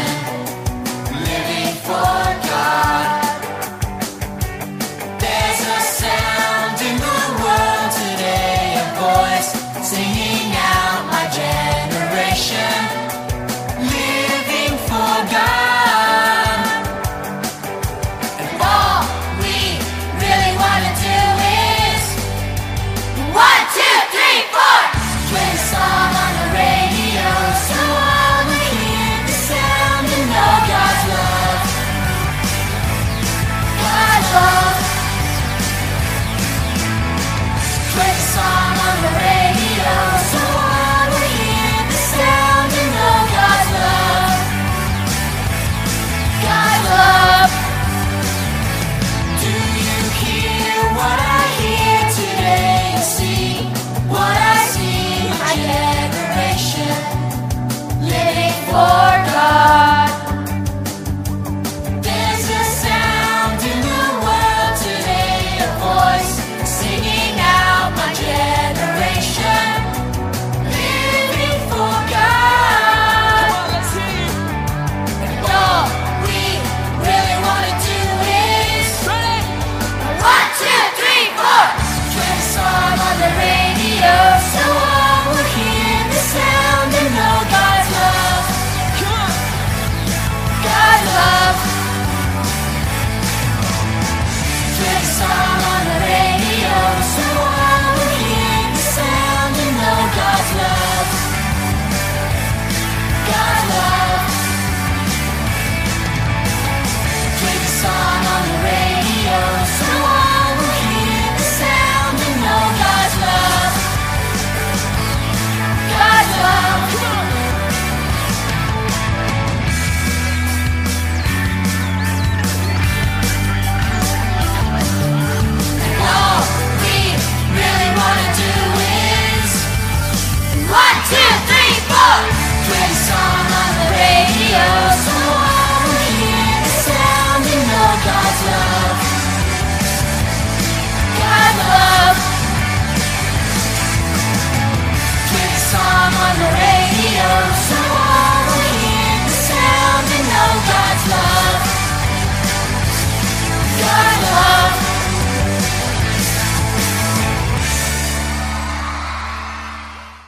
nation,